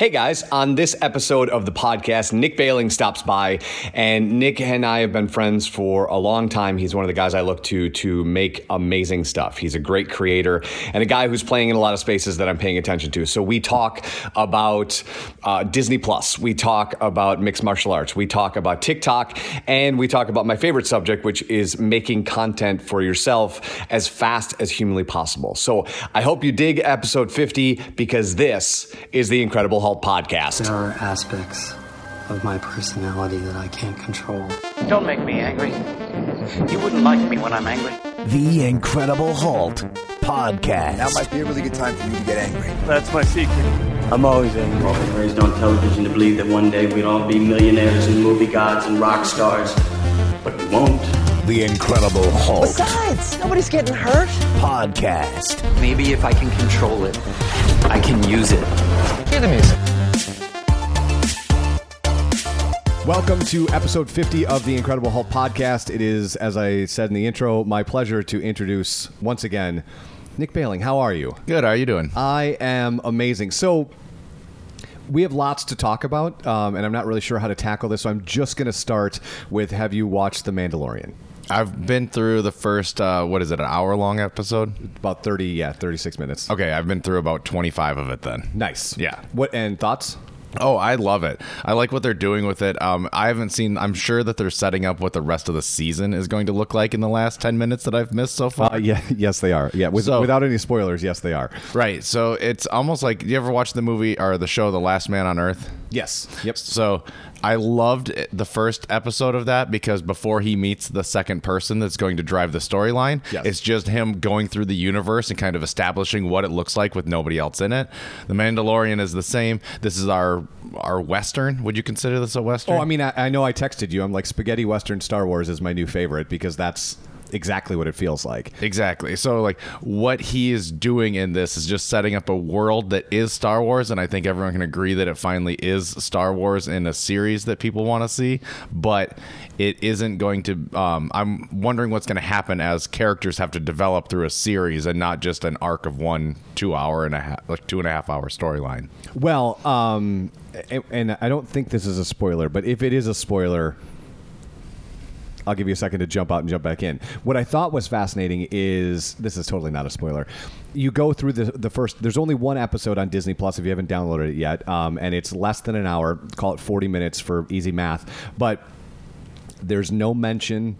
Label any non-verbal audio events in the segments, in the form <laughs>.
Hey guys, on this episode of the podcast, Nick Behling stops by, and Nick and I have been friends for a long time. He's one of the guys I look to to make amazing stuff. He's a great creator and a guy who's playing in a lot of spaces that I'm paying attention to. So we talk about uh, Disney Plus, we talk about mixed martial arts, we talk about TikTok, and we talk about my favorite subject, which is making content for yourself as fast as humanly possible. So I hope you dig episode 50 because this is the Incredible podcast. There are aspects of my personality that I can't control. Don't make me angry. You wouldn't like me when I'm angry. The Incredible Hulk podcast. Now might be a really good time for you to get angry. That's my secret. I'm always angry. raised on television to believe that one day we'd all be millionaires and movie gods and rock stars. But we won't. The Incredible Hulk Besides, nobody's getting hurt. podcast. Maybe if I can control it, I can use it. Hear the music. Welcome to episode 50 of the Incredible Hulk podcast. It is, as I said in the intro, my pleasure to introduce once again Nick Behling. How are you? Good. How are you doing? I am amazing. So, we have lots to talk about, um, and I'm not really sure how to tackle this. So, I'm just going to start with Have you watched The Mandalorian? I've been through the first, uh, what is it, an hour long episode? About 30, yeah, 36 minutes. Okay, I've been through about 25 of it then. Nice. Yeah. What and thoughts? Oh, I love it. I like what they're doing with it. Um, I haven't seen, I'm sure that they're setting up what the rest of the season is going to look like in the last 10 minutes that I've missed so far. Uh, yeah, <laughs> yes, they are. Yeah, with, So- without any spoilers, yes, they are. Right. So it's almost like, you ever watch the movie or the show The Last Man on Earth? Yes. Yep. So I loved the first episode of that because before he meets the second person that's going to drive the storyline, Yes. it's just him going through the universe and kind of establishing what it looks like with nobody else in it. The Mandalorian is the same. This is our our western. Would you consider this a western? Oh, I mean, I, I know I texted you. I'm like, spaghetti western Star Wars is my new favorite because that's exactly what it feels like. Exactly. So, like, what he is doing in this is just setting up a world that is Star Wars, and I think everyone can agree that it finally is Star Wars in a series that people want to see. But it isn't going to. Um, I'm wondering what's going to happen as characters have to develop through a series and not just an arc of one two hour and a half, like two and a half hour storyline. Well, um, and, and I don't think this is a spoiler, but if it is a spoiler, I'll give you a second to jump out and jump back in. What I thought was fascinating is this is totally not a spoiler. You go through the the first. There's only one episode on Disney Plus if you haven't downloaded it yet, um, and it's less than an hour. Call it 40 minutes for easy math, but there's no mention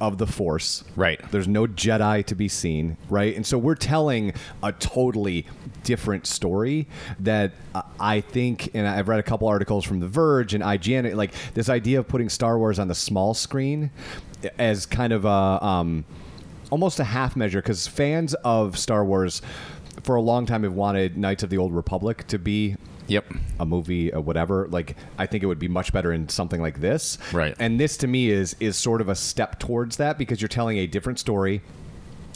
of the Force. Right. There's no Jedi to be seen, right? And so we're telling a totally different story that I think, and I've read a couple articles from The Verge and IGN, like this idea of putting Star Wars on the small screen as kind of a um, almost a half measure because fans of Star Wars for a long time have wanted Knights of the Old Republic to be Yep. a movie or whatever like i think it would be much better in something like this Right. and this to me is is sort of a step towards that because you're telling a different story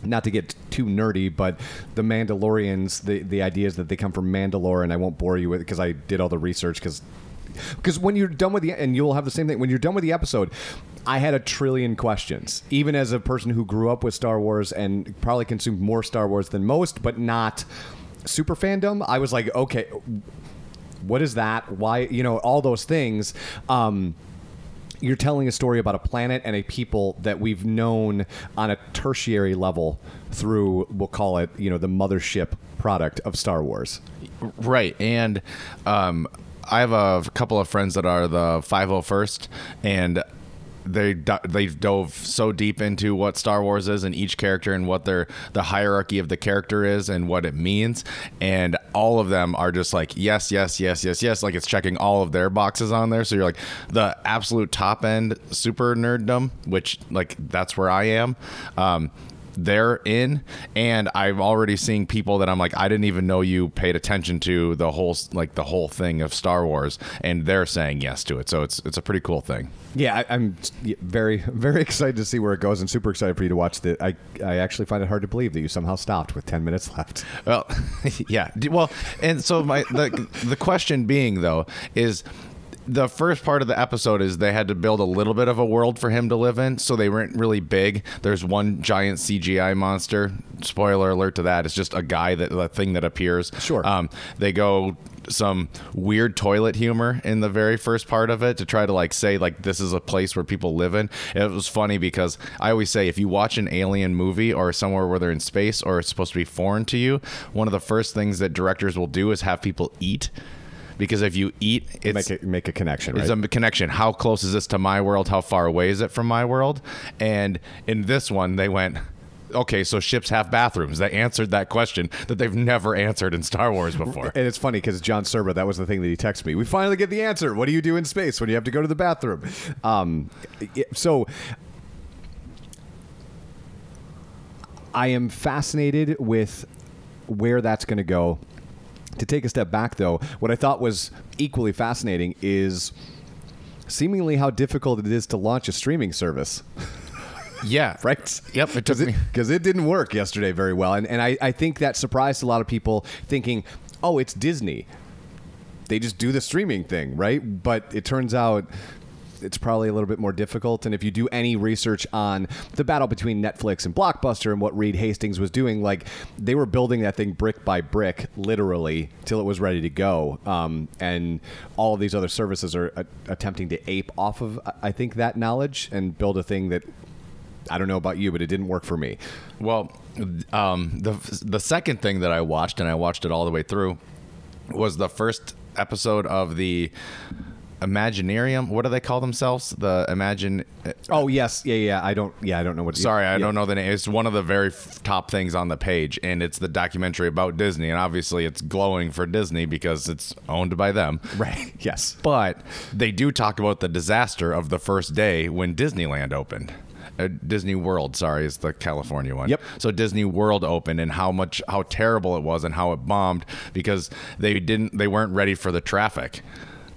not to get too nerdy but the mandalorians the the idea is that they come from mandalore and i won't bore you with it because i did all the research because because when you're done with the and you'll have the same thing when you're done with the episode i had a trillion questions. Even as a person who grew up with star wars and probably consumed more star wars than most but not super fandom i was like okay what is that? Why you know all those things. Um you're telling a story about a planet and a people that we've known on a tertiary level through we'll call it you know the mothership product of star wars. Right, and um, I have a couple of friends that are the 501st, and they they dove so deep into what Star Wars is and each character and what their the hierarchy of the character is and what it means, and all of them are just like yes, yes, yes, yes, yes, like it's checking all of their boxes on there. So you're like the absolute top end super nerddom, which like that's where I am. Um, they're in and i'm already seeing people that i'm like i didn't even know you paid attention to the whole like the whole thing of star wars and they're saying yes to it. So it's it's a pretty cool thing. Yeah I, i'm very <laughs> very excited to see where it goes and super excited for you to watch the i i actually find it hard to believe that you somehow stopped with 10 minutes left. Well <laughs> yeah. Well and so my the the question being though is the first part of the episode is they had to build a little bit of a world for him to live in, so they weren't really big. There's one giant CGI monster. Spoiler alert to that. It's just a guy that the thing that appears. Sure. Um, they go some weird toilet humor in the very first part of it to try to like say like this is a place where people live in. It was funny because I always say if you watch an alien movie or somewhere where they're in space or it's supposed to be foreign to you, one of the first things that directors will do is have people eat. Because if you eat, it's Make a, make a connection, right? it's a connection. How close is this to my world? How far away is it from my world? And in this one, they went, okay, so ships have bathrooms. They answered that question that they've never answered in Star Wars before. And it's funny because John Serba, that was the thing that he texted me. We finally get the answer. What do you do in space when you have to go to the bathroom? Um, so I am fascinated with where that's going to go. To take a step back, though, what I thought was equally fascinating is seemingly how difficult it is to launch a streaming service. <laughs> yeah. right? Yep, it took me- because it didn't work yesterday very well, and and I, I think that surprised a lot of people thinking, oh, it's Disney. They just do the streaming thing, right? But it turns out it's probably a little bit more difficult. And if you do any research on the battle between Netflix and Blockbuster and what Reed Hastings was doing, like they were building that thing brick by brick, literally, till it was ready to go. Um, and all of these other services are uh, attempting to ape off of, I think, that knowledge and build a thing that I don't know about you, but it didn't work for me. Well, um, the the second thing that I watched, and I watched it all the way through, was the first episode of the Imaginarium. What do they call themselves? The Imagine. Oh yes, yeah, yeah. I don't, yeah, I don't know what. Sorry, I yeah. don't know the name. It's one of the very f- top things on the page, and it's the documentary about Disney. And obviously, it's glowing for Disney because it's owned by them. <laughs> Right. Yes. But they do talk about the disaster of the first day when Disneyland opened. Uh, Disney World, sorry, is the California one. Yep. So Disney World opened and how much how terrible it was and how it bombed because they didn't they weren't ready for the traffic.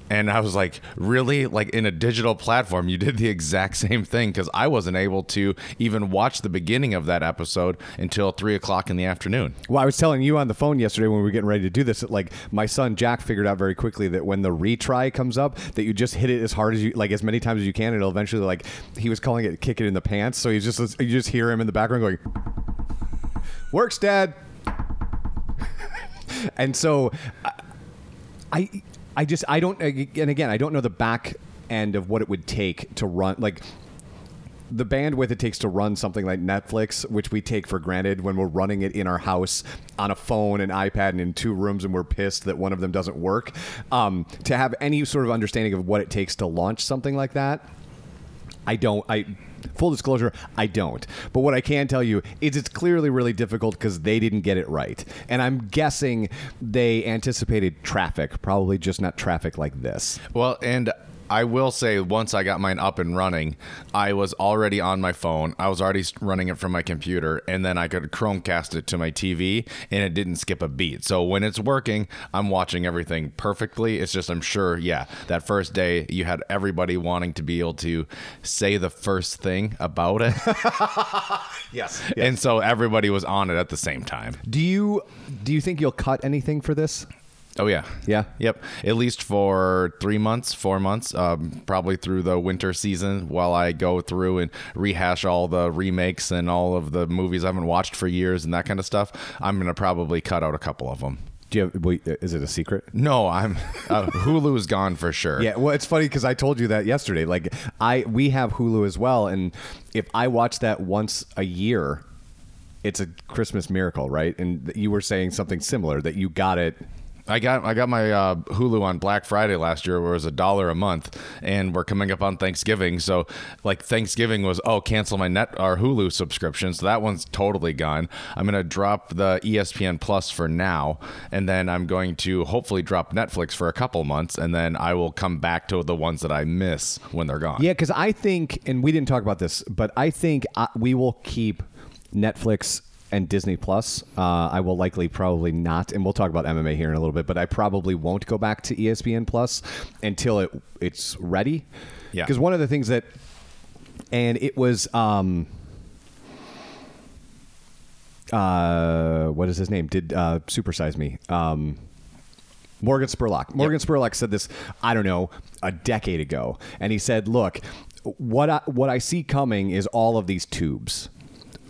And I was like, really? Like in a digital platform, you did the exact same thing because I wasn't able to even watch the beginning of that episode until three o'clock in the afternoon. Well, I was telling you on the phone yesterday when we were getting ready to do this that like my son Jack figured out very quickly that when the retry comes up, that you just hit it as hard as you like as many times as you can, and it'll eventually like he was calling it kick it in the pants. So he's just you just hear him in the background going, "Works, Dad." <laughs> and so I I just I don't and again I don't know the back end of what it would take to run like the bandwidth it takes to run something like Netflix, which we take for granted when we're running it in our house on a phone, an iPad, and in two rooms, and we're pissed that one of them doesn't work. Um, to have any sort of understanding of what it takes to launch something like that, I don't. I full disclosure, I don't. But what I can tell you is it's clearly really difficult because they didn't get it right, and I'm guessing they anticipated traffic, probably just not traffic like this. Well, and I will say, once I got mine up and running, I was already on my phone. I was already running it from my computer, and then I could Chromecast it to my TV, and it didn't skip a beat. So when it's working, I'm watching everything perfectly. It's just, I'm sure, yeah, that first day you had everybody wanting to be able to say the first thing about it. <laughs> Yes. And so everybody was on it at the same time. Do you do you think you'll cut anything for this? Oh yeah, Yeah? yep. At least for three months, four months, um, probably through the winter season, while I go through and rehash all the remakes and all of the movies I haven't watched for years and that kind of stuff. I'm gonna probably cut out a couple of them. Do you have, wait, is it a secret? No, I'm uh, Hulu's gone for sure. Yeah, well, it's funny because I told you that yesterday. Like, I we have Hulu as well, and if I watch that once a year, it's a Christmas miracle, right? And you were saying something similar that you got it. I got I got my uh, Hulu on Black Friday last year, where it was a dollar a month, and we're coming up on Thanksgiving. So, like Thanksgiving was oh cancel my net our Hulu subscription, so that one's totally gone. I'm gonna drop the ESPN Plus for now, and then I'm going to hopefully drop Netflix for a couple months, and then I will come back to the ones that I miss when they're gone. Yeah, because I think, and we didn't talk about this, but I think uh, we will keep Netflix and Disney Plus. Uh, I will likely probably not, and we'll talk about MMA here in a little bit, but I probably won't go back to ESPN Plus until it it's ready. Yeah. Because one of the things that, and it was. Um, uh, what is his name? Did uh, supersize me? Um, Morgan Spurlock. Morgan Spurlock said this, I don't know, a decade ago, and he said, "Look, what I, what I see coming is all of these tubes."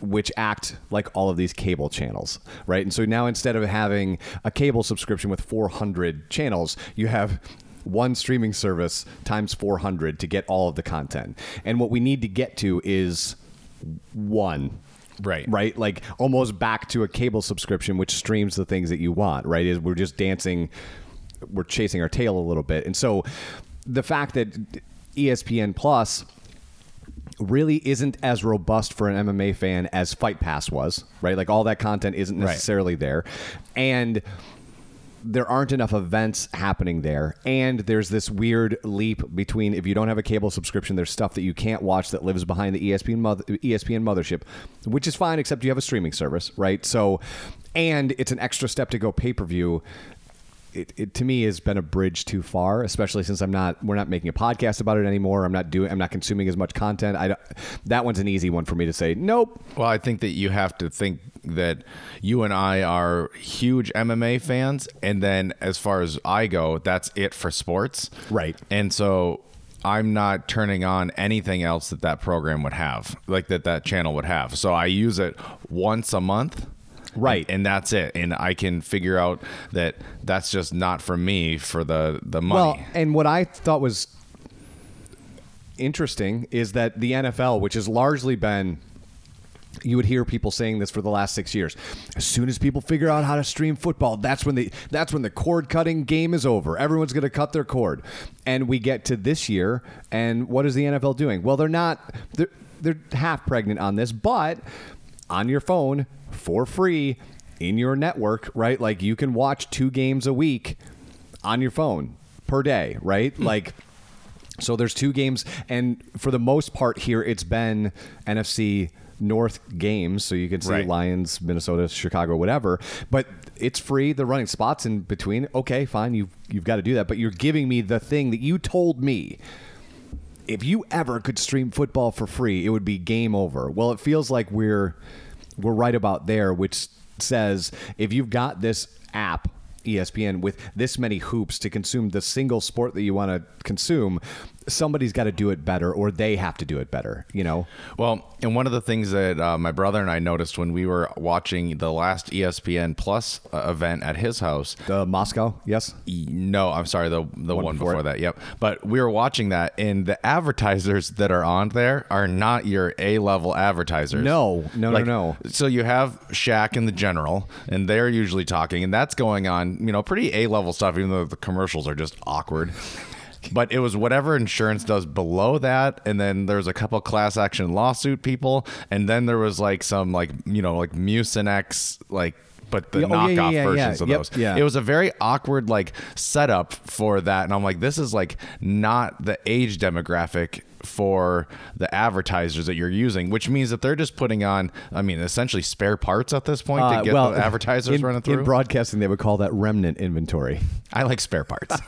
Which act like all of these cable channels, right? And so now instead of having a cable subscription with 400 channels, you have one streaming service times 400 to get all of the content. And what we need to get to is one Right. right like almost back to a cable subscription which streams the things that you want right is we're just dancing we're chasing our tail a little bit and so the fact that espn plus really isn't as robust for an mma fan as fight pass was right? Like all that content isn't Right. necessarily there. And there aren't enough events happening there. And there's this weird leap between if you don't have a cable subscription there's stuff that you can't watch that lives behind the espn mother, espn mothership which is fine except you have a streaming service right? So and it's an extra step to go pay-per-view it, it to me has been a bridge too far, especially since I'm not we're not making a podcast about it anymore. I'm not doing I'm not consuming as much content. I don't, that one's an easy one for me to say nope. Well, I think that you have to think that you and I are huge MMA fans, and then as far as I go, that's it for sports. Right. And so I'm not turning on anything else that that program would have, like that that channel would have. So I use it once a month. Right. And, that's it. And I can figure out that that's just not for me for the the money. Well, and what I thought was interesting is that the NFL, which has largely been you would hear people saying this for the last six years. As soon as people figure out how to stream football, that's when the that's when the cord cutting game is over. Everyone's going to cut their cord, and we get to this year, and what is the NFL doing? Well, they're not. They're, they're half pregnant on this, but on your phone for free in your network, right? Like you can watch two games a week on your phone per day, right? Hmm. Like. So there's two games, and for the most part here, it's been NFC North games, so you can see Right. Lions, Minnesota, Chicago, whatever. But it's free. They're running spots in between. Okay, fine. You've you've got to do that. But you're giving me the thing that you told me. If you ever could stream football for free, it would be game over. Well, it feels like we're we're right about there, which says if you've got this app ESPN with this many hoops to consume the single sport that you want to consume, somebody's got to do it better, or they have to do it better. You know, Well, and one of the things that uh, my brother and I noticed when we were watching the last ESPN Plus uh, event at his house. the Moscow, yes, E- No, I'm sorry, the the One one, before before, that. Yep. But we were watching that, and the advertisers that are on there are not your A level advertisers. No, no, no, no. So you have Shaq and the General, and they're usually talking, and that's going on, you know, pretty A level stuff, even though the commercials are just awkward. <laughs> <laughs> But it was whatever insurance does below that, and then there was a couple class action lawsuit people, and then there was like some like you know like Mucinex like but the oh, knockoff yeah, yeah, versions yeah. of Yep, those. yeah. It was a very awkward like setup for that, and I'm like, this is like not the age demographic for the advertisers that you're using, which means that they're just putting on, I mean, essentially spare parts at this point Uh, to get well, the advertisers in, running through. in broadcasting, they would call that remnant inventory. I like spare parts. <laughs>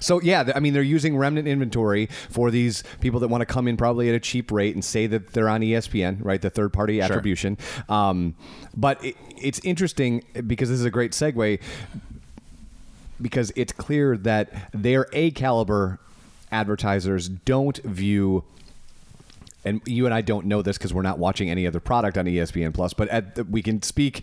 So yeah, I mean they're using remnant inventory for these people that want to come in probably at a cheap rate and say that they're on ESPN, right? The third party attribution. Um, but it, it's interesting because this is a great segue because it's clear that their A caliber advertisers don't view and you and I don't know this because we're not watching any other product on ESPN Plus, but at we can speak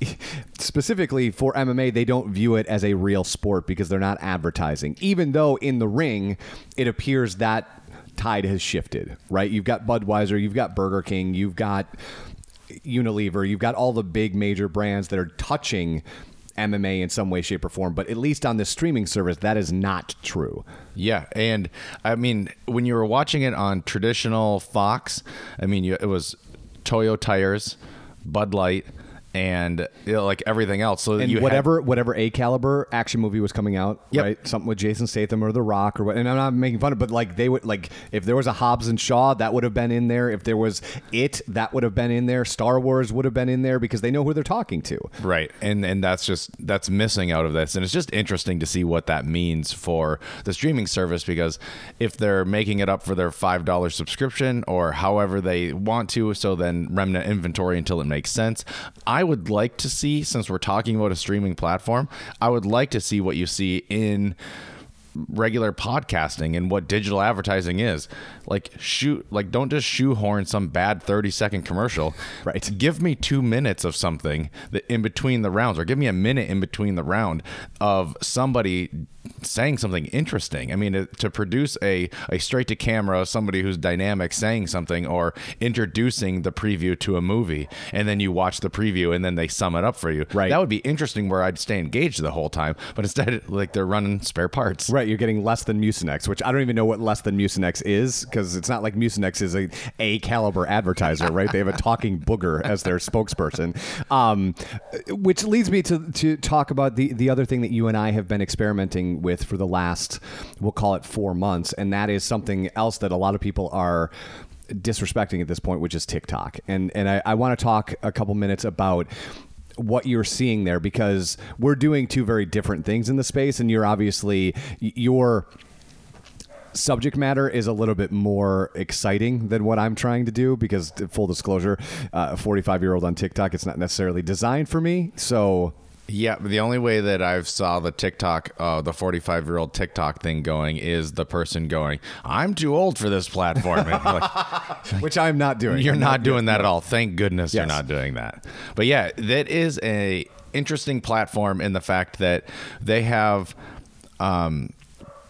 <laughs> specifically for MMA. They don't view it as a real sport because they're not advertising, even though in the ring it appears that tide has shifted. Right? You've got Budweiser, you've got Burger King, you've got Unilever, you've got all the big major brands that are touching. MMA in some way, shape, or form, but at least on the streaming service, that is not true. Yeah, and I mean, when you were watching it on traditional Fox, I mean, you, it was Toyo tires, Bud Light, and you know, like everything else. So and you had- whatever whatever a caliber action movie was coming out, Yep. right? Something with Jason Statham or The Rock or what. And I'm not making fun of, it, but like they would like if there was a Hobbs and Shaw, that would have been in there. If there was It, that would have been in there. Star Wars would have been in there because they know who they're talking to. Right. And and that's just that's missing out of this. And it's just interesting to see what that means for the streaming service because if they're making it up for their $5 subscription or however they want to, so then remnant inventory until it makes sense. I would like to see since we're talking about a streaming platform, I would like to see what you see in regular podcasting and what digital advertising is. Like shoot like don't just shoehorn some bad 30 second commercial. <laughs> Right. Give me 2 minutes of something that in between the rounds or give me a minute in between the round of somebody saying something interesting. I mean to, to produce a a straight to camera somebody who's dynamic saying something or introducing the preview to a movie and then you watch the preview and then they sum it up for you. Right. That would be interesting where I'd stay engaged the whole time, but instead like they're running spare parts. Right, you're getting less than Mucinex, which I don't even know what less than Mucinex is because it's not like Mucinex is a A caliber advertiser, right? They have a talking booger as their spokesperson, um, which leads me to to talk about the the other thing that you and I have been experimenting with for the last, we'll call it four months, and that is something else that a lot of people are disrespecting at this point, which is TikTok. And and I, I want to talk a couple minutes about what you're seeing there because we're doing two very different things in the space, and you're obviously y- your subject matter is a little bit more exciting than what I'm trying to do because full disclosure, uh, a 45 year old on TikTok, it's not necessarily designed for me. So Yeah, the only way that I've saw the TikTok, uh, the 45 year old TikTok thing going is the person going, "I'm too old for this platform." Like, <laughs> which I'm not doing. you're I'm not doing that at all. Thank goodness you're not doing that. But yeah, that is a interesting platform in the fact that they have. Um,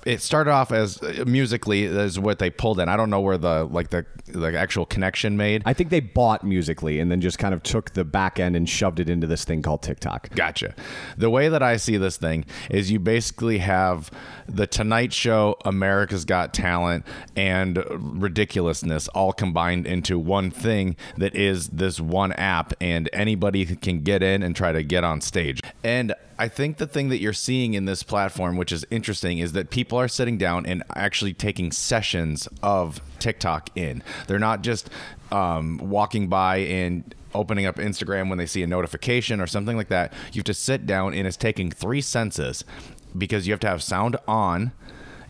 it started off as uh, Musical.ly as what they pulled in. I don't know where the like the the actual connection made. I think they bought Musical.ly and then just kind of took the back end and shoved it into this thing called TikTok. Gotcha. The way that I see this thing is you basically have the Tonight Show, America's Got Talent, and ridiculousness all combined into one thing that is this one app, and anybody can get in and try to get on stage. And I think the thing that you're seeing in this platform, which is interesting, is that people are sitting down and actually taking sessions of TikTok in. They're not just um, walking by and opening up Instagram when they see a notification or something like that. You have to sit down and it's taking three senses because you have to have sound on.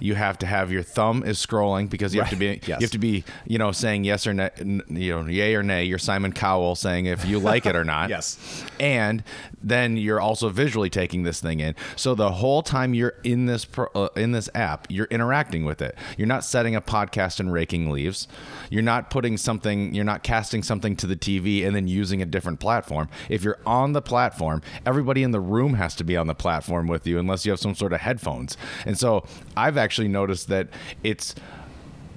You have to have your thumb is scrolling because you have to be Yes. you have to be you know saying yes or no you know yay or nay. You're Simon Cowell saying if you like it or not. <laughs> Yes. And then you're also visually taking this thing in. So the whole time you're in this pro, uh, in this app, you're interacting with it. You're not setting a podcast and raking leaves. You're not putting something. You're not casting something to the TV and then using a different platform. If you're on the platform, everybody in the room has to be on the platform with you, unless you have some sort of headphones. And so I've actually noticed that it's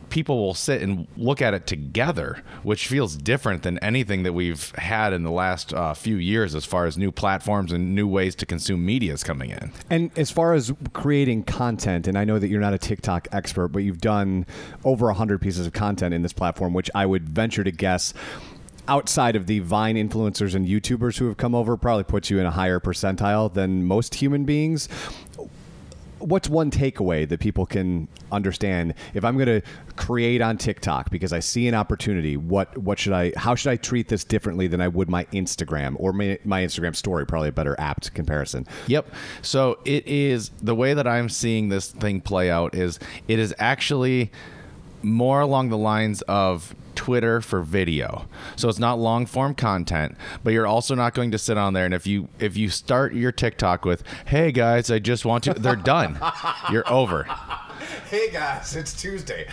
people will sit and look at it together, which feels different than anything that we've had in the last uh, few years as far as new platforms and new ways to consume media is coming in. And as far as creating content, and I know that you're not a TikTok expert, but you've done over 100 pieces of content in this platform, which I would venture to guess outside of the Vine influencers and YouTubers who have come over probably puts you in a higher percentile than most human beings. What's one takeaway that people can understand if I'm going to create on TikTok because I see an opportunity? What what should I? How should I treat this differently than I would my Instagram or my, my Instagram story? Probably a better apt comparison. Yep. So it is the way that I'm seeing this thing play out is it is actually more along the lines of Twitter for video. So it's not long form content, but you're also not going to sit on there and if you if you start your TikTok with, "Hey guys, I just want to," they're done. <laughs> You're over. <laughs> Hey guys, it's Tuesday.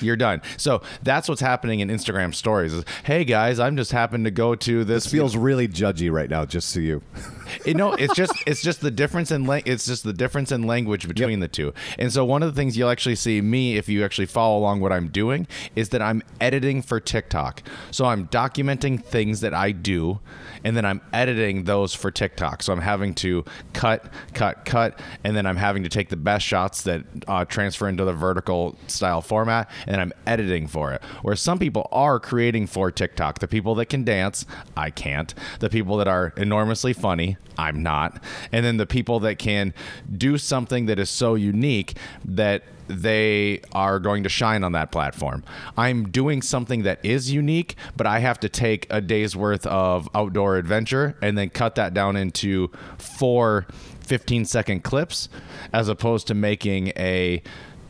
You're done. So that's what's happening in Instagram stories. Is, hey guys, I'm just happened to go to this. This feels really judgy right now, just so you. <laughs> you know, it's just it's just the difference in lang- it's just the difference in language between the two. And so one of the things you'll actually see me if you actually follow along what I'm doing is that I'm editing for TikTok. So I'm documenting things that I do and then I'm editing those for TikTok. So I'm having to cut, cut, cut, and then I'm having to take the best shots that uh, transfer into the vertical style format, and I'm editing for it. Where some people are creating for TikTok, the people that can dance, I can't. The people that are enormously funny, I'm not. And then the people that can do something that is so unique that they are going to shine on that platform. I'm doing something that is unique, but I have to take a day's worth of outdoor adventure and then cut that down into four 15 second clips as opposed to making a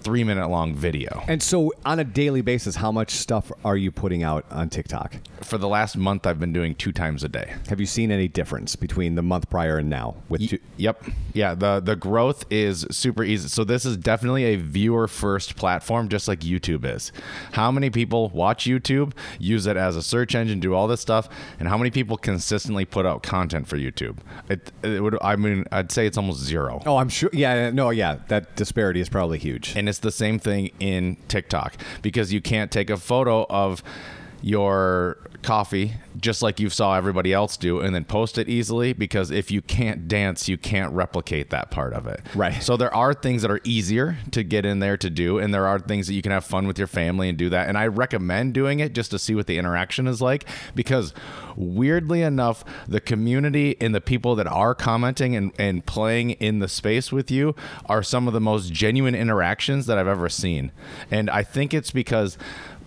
three minute long video. And so, on a daily basis, how much stuff are you putting out on TikTok? For the last month, I've been doing two times a day. Have you seen any difference between the month prior and now? With two, Yep. Yeah. The the growth is super easy. So this is definitely a viewer first platform, just like YouTube is. How many people watch YouTube, use it as a search engine, do all this stuff, and how many people consistently put out content for YouTube? It, it would. I mean, I'd say it's almost zero. oh, I'm sure. Yeah, no, yeah, that disparity is probably huge. And it's the same thing in TikTok because you can't take a photo of your coffee just like you saw everybody else do and then post it easily because if you can't dance you can't replicate that part of it Right. so there are things that are easier to get in there to do and there are things that you can have fun with your family and do that and i recommend doing it just to see what the interaction is like because weirdly enough the community and the people that are commenting and, and playing in the space with you are some of the most genuine interactions that i've ever seen and i think it's because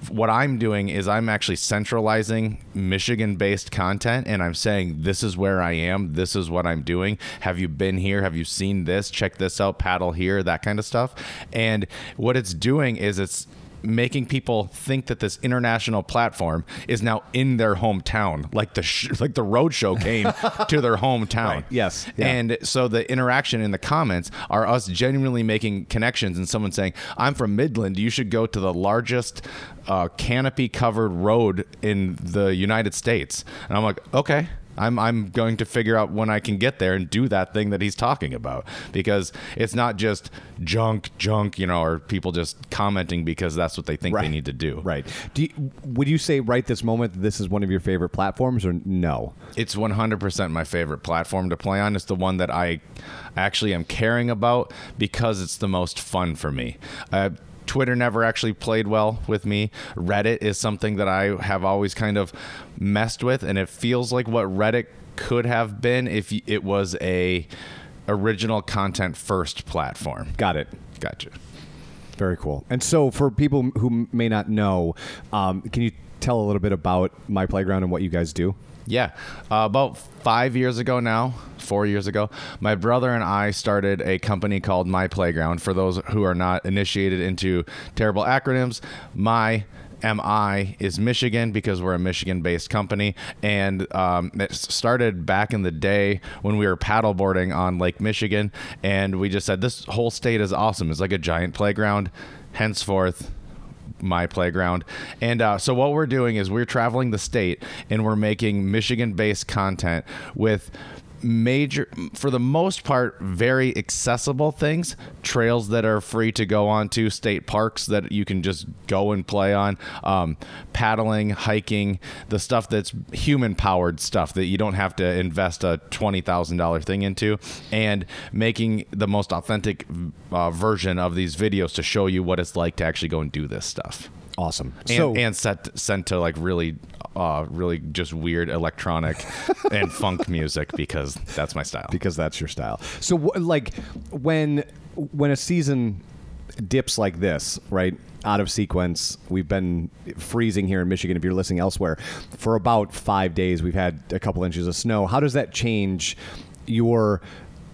what I'm doing is I'm actually centralizing Michigan based content and I'm saying, this is where I am. This is what I'm doing. Have you been here? Have you seen this? Check this out. Paddle here, that kind of stuff. And what it's doing is it's making people think that this international platform is now in their hometown like the sh- <laughs> like the road show came <laughs> to their hometown Right. Yes. Yeah. and so the interaction in the comments are us genuinely making connections and someone saying, I'm from Midland. You should go to the largest uh, canopy covered road in the United States. And I'm like, okay. I'm, I'm going to figure out when I can get there and do that thing that he's talking about because it's not just junk, junk, you know, or people just commenting because that's what they think they need to do. Right. Do you, would you say right this moment that this is one of your favorite platforms, or no? It's 100% my favorite platform to play on. It's the one that I actually am caring about because it's the most fun for me. Uh, Twitter never actually played well with me. Reddit is something that I have always kind of messed with, and it feels like what Reddit could have been if it was a original content first platform. Got it. Gotcha. Very cool. And so, for people who may not know, um, can you tell a little bit about My Playground and what you guys do? Yeah. Uh, about five years ago now, four years ago, my brother and I started a company called My Playground. For those who are not initiated into terrible acronyms, My MI is Michigan because we're a Michigan based company. And um, it started back in the day when we were paddleboarding on Lake Michigan. And we just said, this whole state is awesome. It's like a giant playground. Henceforth, my playground. And uh, so what we're doing is we're traveling the state and we're making Michigan-based content with major for the most part very accessible things trails that are free to go on to state parks that you can just go and play on um, paddling hiking the stuff that's human powered stuff that you don't have to invest a $20000 thing into and making the most authentic uh, version of these videos to show you what it's like to actually go and do this stuff Awesome. and, so, and set sent to like really uh really just weird electronic <laughs> and funk music because that's my style because that's your style. So, like, when when a season dips like this, right? Out of sequence. We've been freezing here in Michigan. If you're listening elsewhere, for about five days, we've had a couple inches of snow. How does that change your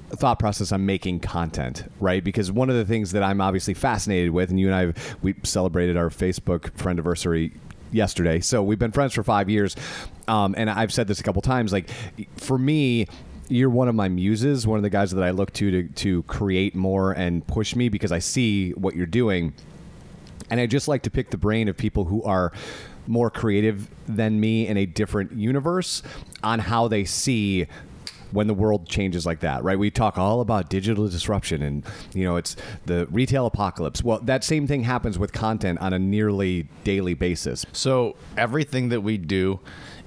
thought process on making content, right? Because one of the things that I'm obviously fascinated with, and you and I, we celebrated our Facebook friend anniversary yesterday. So we've been friends for five years, um, and I've said this a couple times. Like, for me, you're one of my muses, one of the guys that I look to to, to create more and push me because I see what you're doing. And I just like to pick the brain of people who are more creative than me in a different universe on how they see when the world changes like that, right? We talk all about digital disruption and, you know, it's the retail apocalypse. Well, that same thing happens with content on a nearly daily basis. So everything that we do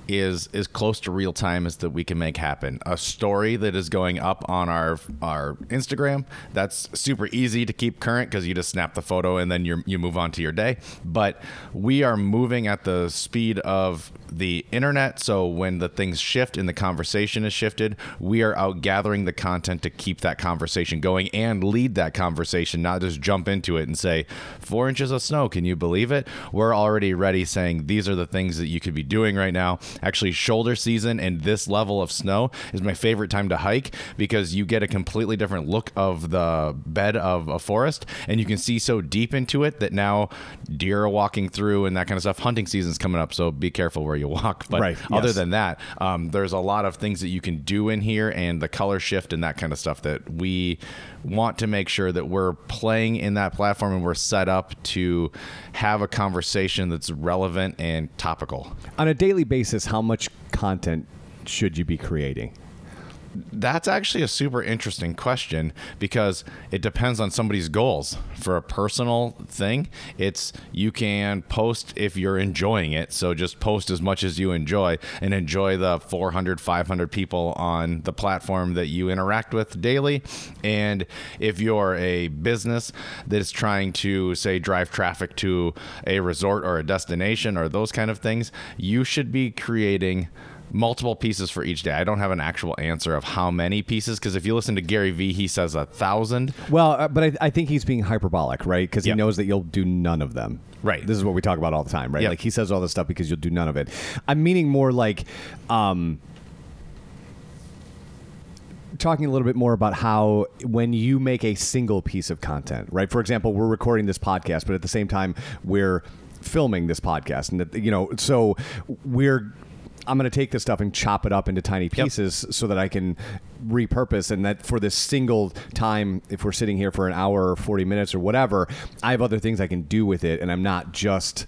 is as close to real time as that we can make happen. A story that is going up on our our Instagram, that's super easy to keep current because you just snap the photo and then you you move on to your day. But we are moving at the speed of the internet, so when the things shift and the conversation is shifted, we are out gathering the content to keep that conversation going and lead that conversation, not just jump into it and say, four inches of snow, can you believe it? We're already ready saying these are the things that you could be doing right now. Actually, shoulder season and this level of snow is my favorite time to hike because you get a completely different look of the bed of a forest and you can see so deep into it that now deer are walking through and that kind of stuff. Hunting season's coming up, so be careful where you walk. <laughs> But Right, other yes. than that, um, there's a lot of things that you can do in here and the color shift and that kind of stuff that we want to make sure that we're playing in that platform and we're set up to have a conversation that's relevant and topical. On a daily basis, how much content should you be creating? That's actually a super interesting question because it depends on somebody's goals. For a personal thing, it's you can post if you're enjoying it. So just post as much as you enjoy and enjoy the 400, 500 people on the platform that you interact with daily. And if you're a business that is trying to, say, drive traffic to a resort or a destination or those kind of things, you should be creating multiple pieces for each day. I don't have an actual answer of how many pieces because if you listen to Gary Vee, he says a thousand. Well, uh, but I, I think he's being hyperbolic, right? Because he Yep. knows that you'll do none of them. Right. This is what we talk about all the time, right? Yep. Like he says all this stuff because you'll do none of it. I'm meaning more like um, talking a little bit more about how when you make a single piece of content, right? For example, we're recording this podcast, but at the same time, we're filming this podcast, and that, you know, so we're. I'm going to take this stuff and chop it up into tiny pieces so that I can repurpose and that for this single time if we're sitting here for an hour or 40 minutes or whatever I have other things I can do with it and I'm not just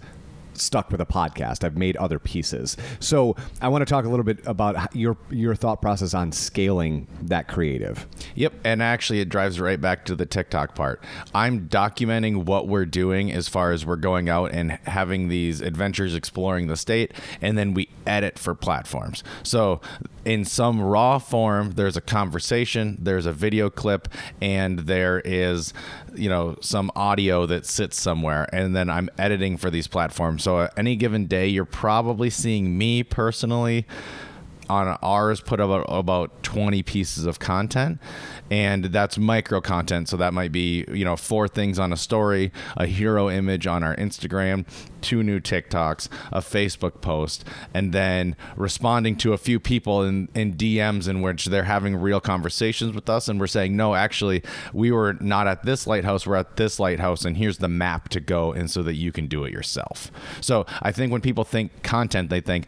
stuck with a podcast. I've made other pieces. So I want to talk a little bit about your your thought process on scaling that creative. Yep, and actually it drives right back to the TikTok part. I'm documenting what we're doing as far as we're going out and having these adventures exploring the state and then we edit for platforms. So in some raw form there's a conversation, there's a video clip and there is you know some audio that sits somewhere and then I'm editing for these platforms. So at any given day you're probably seeing me personally on ours put about about 20 pieces of content and that's micro content. So that might be you know four things on a story a hero image on our instagram two new tiktoks a facebook post and then responding to a few people in, in dms in which they're having real conversations with us and we're saying no actually we were not at this lighthouse we're at this lighthouse and here's the map to go and so that you can do it yourself. So i think when people think content they think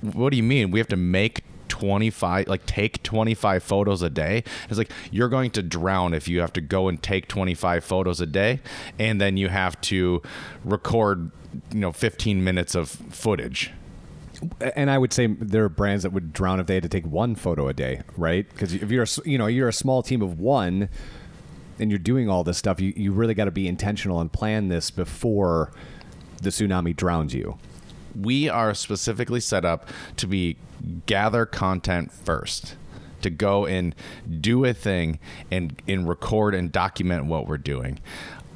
what do you mean we have to make 25 like take 25 photos a day it's like you're going to drown if you have to go and take 25 photos a day and then you have to record you know 15 minutes of footage And I would say there are brands that would drown if they had to take one photo a day, right? Because if you're a, you know you're a small team of one, and you're doing all this stuff, you, you really got to be intentional and plan this before the tsunami drowns you. We are specifically set up to be gather content first to go and do a thing and and record and document what we're doing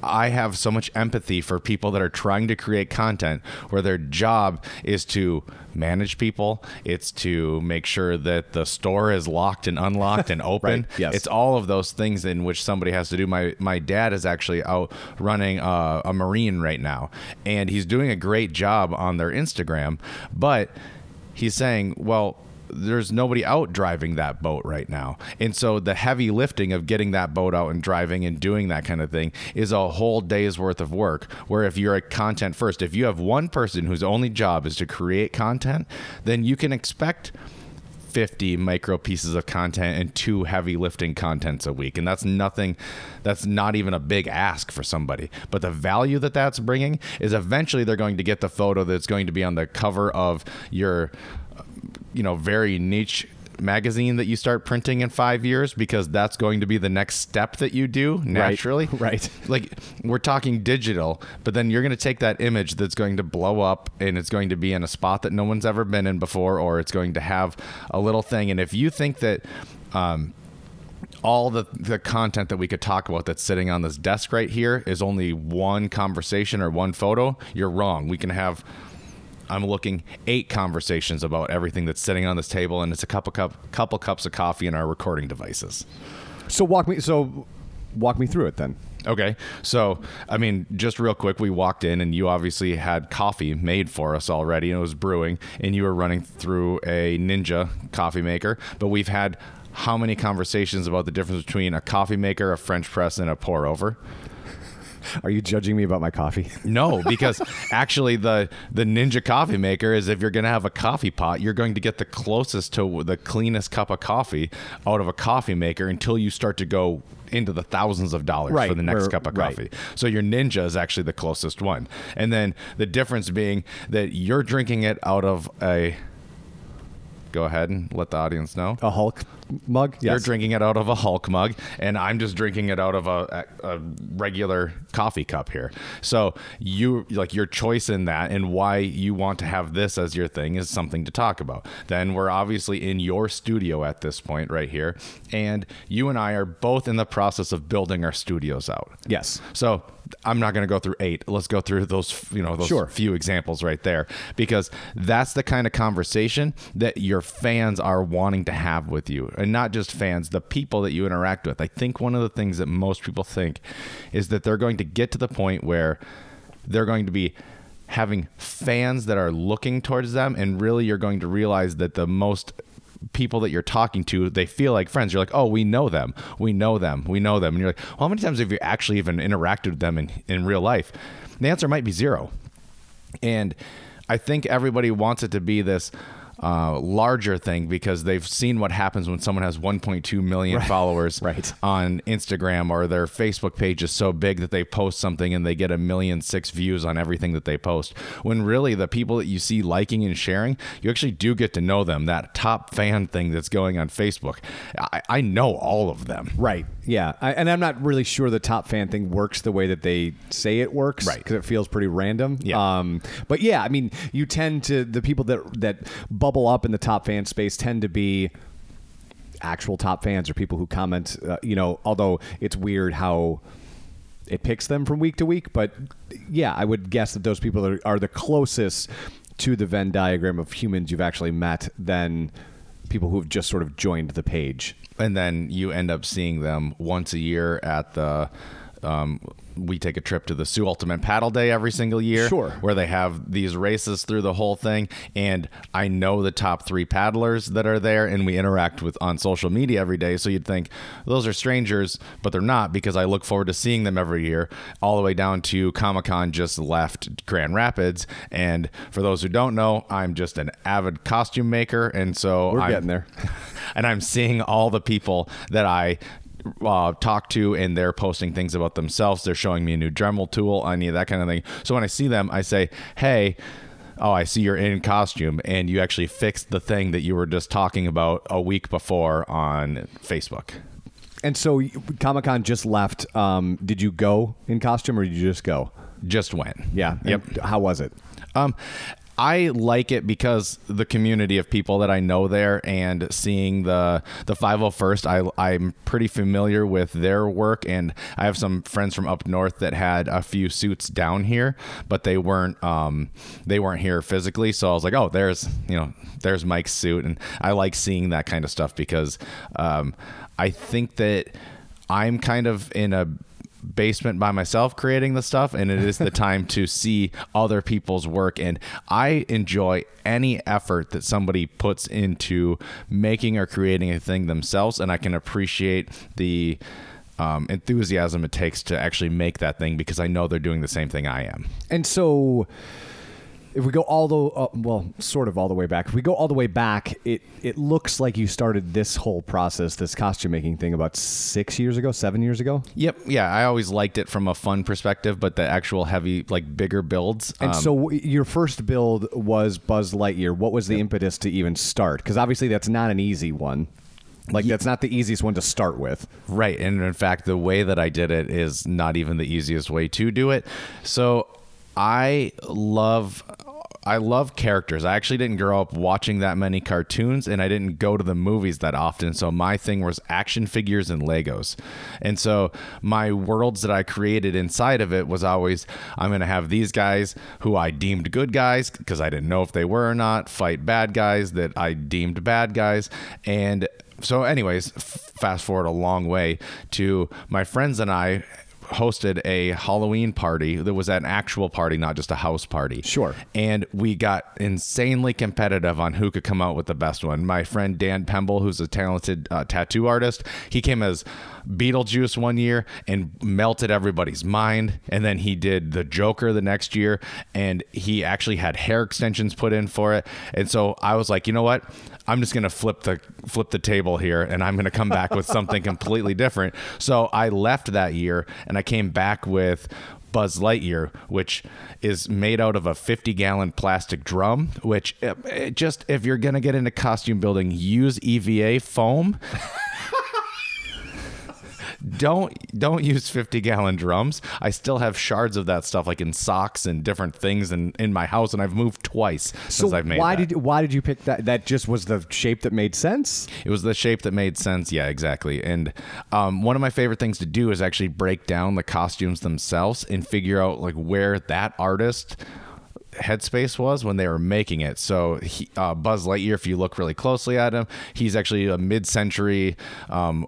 I have so much empathy for people that are trying to create content where their job is to manage people. It's to make sure that the store is locked and unlocked and <laughs> open. Right, yes. It's all of those things in which somebody has to do. My my dad is actually out running uh, a marine right now, and he's doing a great job on their Instagram. But he's saying, well. There's nobody out driving that boat right now. And so the heavy lifting of getting that boat out and driving and doing that kind of thing is a whole day's worth of work. Where if you're a content first, if you have one person whose only job is to create content, then you can expect 50 micro pieces of content and two heavy lifting contents a week and that's nothing that's not even a big ask for somebody but the value that that's bringing is eventually they're going to get the photo that's going to be on the cover of your you know very niche magazine that you start printing in 5 years because that's going to be the next step that you do naturally? <laughs> Right. like we're talking digital but then you're going to take that image that's going to blow up and it's going to be in a spot that no one's ever been in before or it's going to have a little thing. And if you think that um, all the, the content that we could talk about that's sitting on this desk right here is only one conversation or one photo you're wrong. We can have I'm looking eight conversations about everything that's sitting on this table, and it's a couple cup, couple cups of coffee in our recording devices. So walk me so walk me through it then. Okay. So, I mean, just real quick, we walked in and you obviously had coffee made for us already and it was brewing and you were running through a Ninja coffee maker. But we've had how many conversations about the difference between a coffee maker, a French press, and a pour over? Are you judging me about my coffee? <laughs> No, because actually the the Ninja coffee maker is if you're going to have a coffee pot, you're going to get the closest to the cleanest cup of coffee out of a coffee maker until you start to go into the thousands of dollars Right, for the next where- cup of right. coffee. So your Ninja is actually the closest one. And then the difference being that you're drinking it out of a Go ahead and let the audience know. A Hulk mug? You're drinking it out of a Hulk mug, and I'm just drinking it out of a, a, a regular coffee cup here. So you like your choice in that, and why you want to have this as your thing is something to talk about. Then we're obviously in your studio at this point right here, and you and I are both in the process of building our studios out. Yes. So I'm not going to go through eight. Let's go through those, you know, those Sure. few examples right there because that's the kind of conversation that your fans are wanting to have with you, and not just fans, the people that you interact with. I think one of the things that most people think is that they're going to get to the point where they're going to be having fans that are looking towards them, and really you're going to realize that the most people that you're talking to, they feel like friends. You're like, oh, we know them, we know them, we know them, and you're like, well, how many times have you actually even interacted with them in in real life? The answer might be zero. And I think everybody wants it to be this uh, larger thing because they've seen what happens when someone has 1.2 million followers <laughs> Right. on Instagram or their Facebook page is so big that they post something and they get a million six views on everything that they post. When really the people that you see liking and sharing, you actually do get to know them. That top fan thing that's going on Facebook, I, I know all of them. Right. Yeah. I, and I'm not really sure the top fan thing works the way that they say it works. Right. Because it feels pretty random. Yeah. Um, but yeah, I mean, you tend to, the people that, that bubble up in the top fan space tend to be actual top fans or people who comment, uh, you know, although it's weird how it picks them from week to week. But yeah, I would guess that those people are, are the closest to the Venn diagram of humans you've actually met than people who have just sort of joined the page. and then you end up seeing them once a year at the um, we take a trip to the Sioux Ultimate Paddle Day every single year. Sure. Where they have these races through the whole thing. And I know the top three paddlers that are there and we interact with on social media every day. So you'd think those are strangers, but they're not because I look forward to seeing them every year, all the way down to Comic Con just left Grand Rapids. And for those who don't know, I'm just an avid costume maker. And so We're I'm- getting there. <laughs> and I'm seeing all the people that I uh, talk to, and they're posting things about themselves. They're showing me a new Dremel tool, I need that kind of thing. So when I see them, I say, "Hey." Oh, I see you're in costume and you actually fixed the thing that you were just talking about a week before on Facebook. And so Comic Con just left. Um, did you go in costume or did you just go? Just went. Yeah. Yep. And how was it? Um, I like it because the community of people that I know there and seeing the the 501st, I I'm pretty familiar with their work and I have some friends from up north that had a few suits down here, but they weren't um they weren't here physically. So I was like, oh, there's you know there's Mike's suit, and I like seeing that kind of stuff because um I think that I'm kind of in a basement by myself creating the stuff and it is the <laughs> time to see other people's work and I enjoy any effort that somebody puts into making or creating a thing themselves and I can appreciate the um, enthusiasm it takes to actually make that thing because I know they're doing the same thing I am. And so, if we go all the uh, well, sort of all the way back. If we go all the way back, it it looks like you started this whole process, this costume making thing, about six years ago, seven years ago. Yep, yeah, I always liked it from a fun perspective, but the actual heavy like bigger builds And um, so, w- your first build was Buzz Lightyear. What was the impetus to even start? Because obviously, that's not an easy one. Like that's not the easiest one to start with. Right. And in fact, the way that I did it is not even the easiest way to do it. So I love. I love characters. I actually didn't grow up watching that many cartoons and I didn't go to the movies that often. So my thing was action figures and Legos. And so my worlds that I created inside of it was always I'm going to have these guys who I deemed good guys because I didn't know if they were or not, fight bad guys that I deemed bad guys. And so anyways fast forward a long way to my friends and i hosted a Halloween party that was an actual party, not just a house party. Sure. And we got insanely competitive on who could come out with the best one. My friend Dan Pemble, who's a talented uh, tattoo artist, he came as Beetlejuice one year and melted everybody's mind. And then he did the Joker the next year, and he actually had hair extensions put in for it. And so I was like, you know what? I'm just gonna flip the flip the table here, and I'm gonna come back with something <laughs> completely different. So I left that year, and I came back with Buzz Lightyear, which is made out of a 50 gallon plastic drum. Which uh, it just if you're gonna get into costume building, use EVA foam. <laughs> don't don't use 50 gallon drums i still have shards of that stuff like in socks and different things in, in my house and i've moved twice So since i've made why that. did why did you pick that? That just was the shape that made sense. It was the shape that made sense. Yeah, exactly. And um, one of my favorite things to do is actually break down the costumes themselves and figure out like where that artist headspace was when they were making it. So he, uh, Buzz Lightyear, if you look really closely at him, he's actually a mid-century. Um,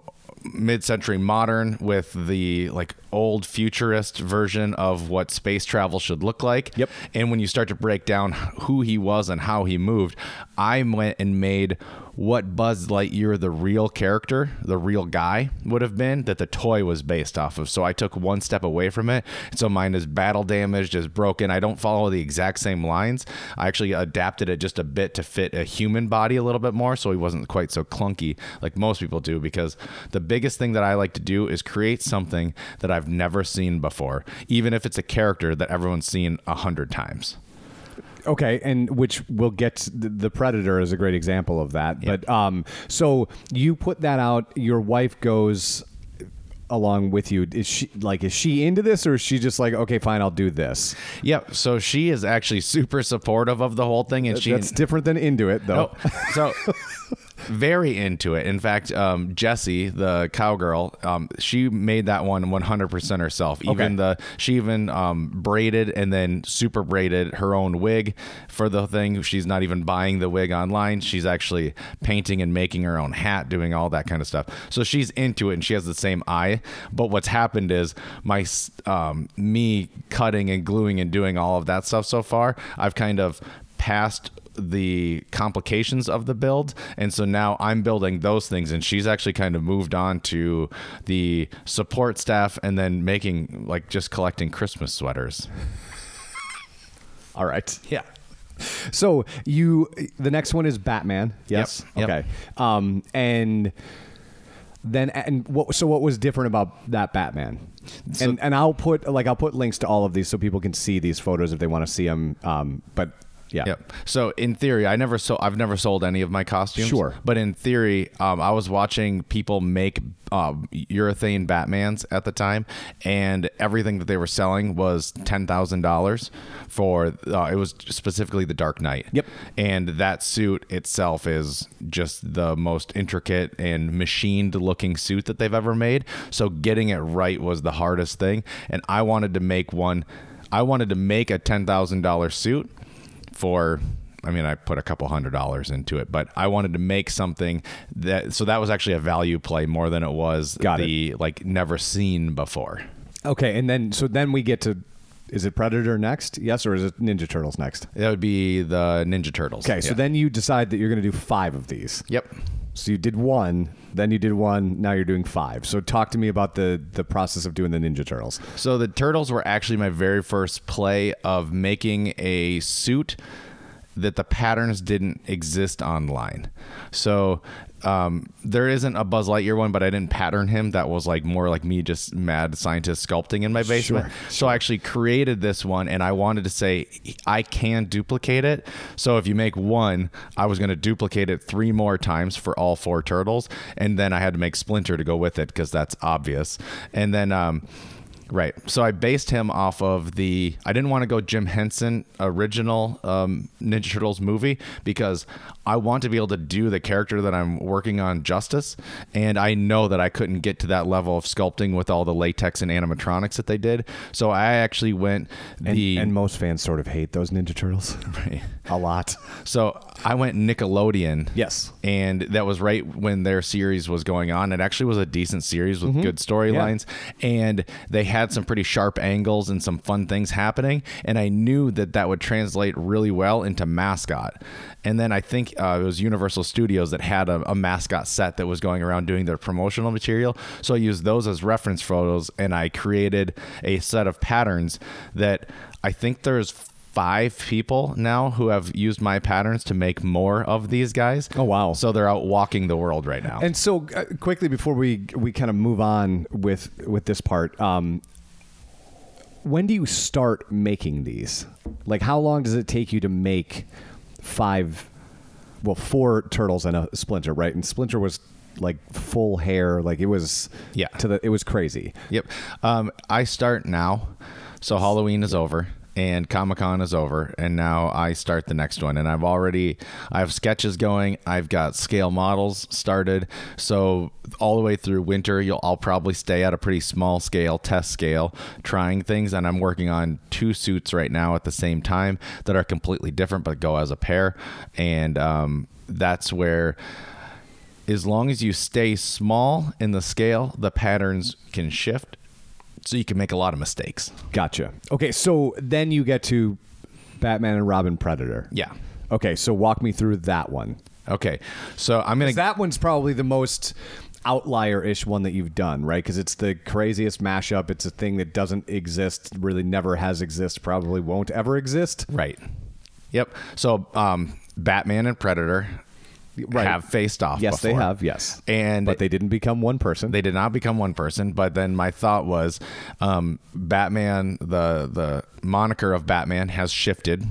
mid-century modern with the like old futurist version of what space travel should look like Yep. and when you start to break down who he was and how he moved, I went and made what Buzz Lightyear, the real character, the real guy, would have been that the toy was based off of. So I took one step away from it. So mine is battle damaged, is broken. I don't follow the exact same lines. I actually adapted it just a bit to fit a human body a little bit more so he wasn't quite so clunky like most people do because the biggest thing that I like to do is create something that I've never seen before, even if it's a character that everyone's seen a hundred times. Okay, and which we'll get the, the Predator is a great example of that. But um, so you put that out. Your wife goes along with you. Is she like is she into this or is she just like okay, fine, I'll do this? Yep. So she is actually <laughs> super supportive of the whole thing, and she That's different than into it though. No, so <laughs> very into it. In fact, um, Jessie, the cowgirl, um, she made that one 100% herself. Even Okay. the she even um, braided and then super braided her own wig for the thing. She's not even buying the wig online. She's actually painting and making her own hat, doing all that kind of stuff. So she's into it and she has the same eye. But what's happened is my um, me cutting and gluing and doing all of that stuff so far. I've kind of passed the complications of the build and so now i'm building those things and she's actually kind of moved on to the support staff and then making like just collecting christmas sweaters <laughs> All right. yeah So you the next one is Batman. Yes. Yep, yep. Okay. Um, and then and what so what was different about that Batman? and and I'll put like I'll put links to all of these so people can see these photos if they want to see them. Um, but yeah. Yep. So in theory, I never sold. I've never sold any of my costumes. Sure. But in theory, um, I was watching people make um, urethane Batmans at the time, and everything that they were selling was ten thousand dollars for. Uh, it was specifically the Dark Knight. Yep. And that suit itself is just the most intricate and machined looking suit that they've ever made. So getting it right was the hardest thing, and I wanted to make one. I wanted to make a ten thousand dollar suit for I mean, I put a couple hundred dollars into it, but I wanted to make something that so that was actually a value play more than it was Got the like never seen before. Okay. And then so then we get to is it Predator next? Yes, or is it Ninja Turtles next? That would be the Ninja Turtles. Okay. So then you decide that you're going to do five of these. Yep. So you did one, then you did one, now you're doing five. So talk to me about the the process of doing the Ninja Turtles. So the turtles were actually my very first play of making a suit that the patterns didn't exist online. So um, there isn't a Buzz Lightyear one, but I didn't pattern him. That was like more like me just mad scientist sculpting in my basement. So I actually created this one and I wanted to say I can duplicate it. So if you make one, I was going to duplicate it three more times for all four turtles. And then I had to make Splinter to go with it because that's obvious. And then, um, Right. So I based him off of the. I didn't want to go Jim Henson original um, Ninja Turtles movie because I want to be able to do the character that I'm working on justice, and I know that I couldn't get to that level of sculpting with all the latex and animatronics that they did. So I actually went And, the. and most fans sort of hate those Ninja Turtles <laughs> a lot. so I went Nickelodeon. Yes. And that was right when their series was going on. It actually was a decent series with good storylines. And they had some pretty sharp angles and some fun things happening, and I knew that that would translate really well into mascot. And then I think uh, it was Universal Studios that had a, a mascot set that was going around doing their promotional material. So I used those as reference photos, and I created a set of patterns that I think there's five people now who have used my patterns to make more of these guys. Oh, wow. So they're out walking the world right now. And so, uh, quickly before we we kind of move on with with this part, um, when do you start making these? Like, how long does it take you to make five? Well, four turtles and a splinter, right? And splinter was like full hair, like it was Yeah. to the it was crazy. Yep. Um, I start now. So Halloween is over and Comic Con is over, and now I start the next one. And I've already I have sketches going. I've got scale models started. So all the way through winter, you'll I'll probably stay at a pretty small scale, test scale, trying things. And I'm working on two suits right now at the same time that are completely different, but go as a pair. And um, that's where as long as you stay small in the scale, the patterns can shift. So you can make a lot of mistakes. Gotcha. Okay, so then you get to Batman and Robin Predator. Yeah. Okay, so walk me through that one. Okay. So I'm going to. That one's probably the most outlier-ish one that you've done, right? Because it's the craziest mashup. It's a thing that doesn't exist, really never has exist, probably won't ever exist. Right. Yep. So um, Batman and Predator Right. have faced off. Yes, they have. Yes, And but they didn't become one person. They did not become one person, but then my thought was, um, Batman, the the moniker of Batman has shifted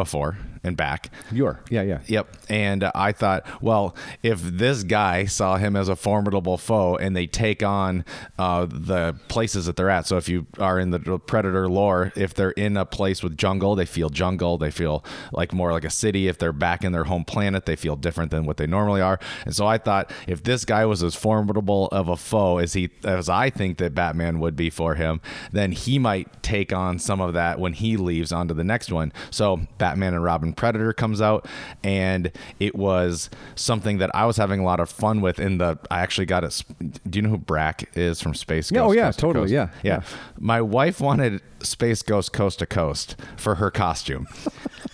before and back. You are. yeah, yeah. Yep. And uh, I thought, well, if this guy saw him as a formidable foe and they take on uh, the places that they're at. So if you are in the Predator lore, if they're in a place with jungle, they feel jungle. They feel like more like a city. If they're back in their home planet, they feel different than what they normally are. And so I thought, if this guy was as formidable of a foe as he as I think that Batman would be for him, then he might take on some of that when he leaves onto the next one. So Batman and Robin Predator comes out, and it was something that I was having a lot of fun with. In the, I actually got it. Do you know who Brak is from Space oh, Ghost? oh, yeah, Coast to totally, Coast? yeah, yeah, yeah. My wife wanted Space Ghost Coast to Coast for her costume. <laughs>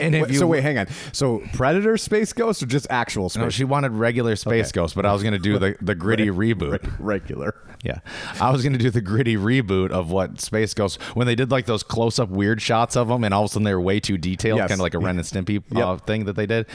and Wait, you, so wait, hang on. So Predator Space Ghost or just actual Space? no, she wanted regular Space Okay. Ghost, but I was going to do the the gritty reboot. regular. Yeah. I was going to do the gritty reboot of what Space Ghost when they did like those close up weird shots of them and all of a sudden they were way too detailed, Yes. kind of like a Ren and Stimpy uh, Yep. thing that they did.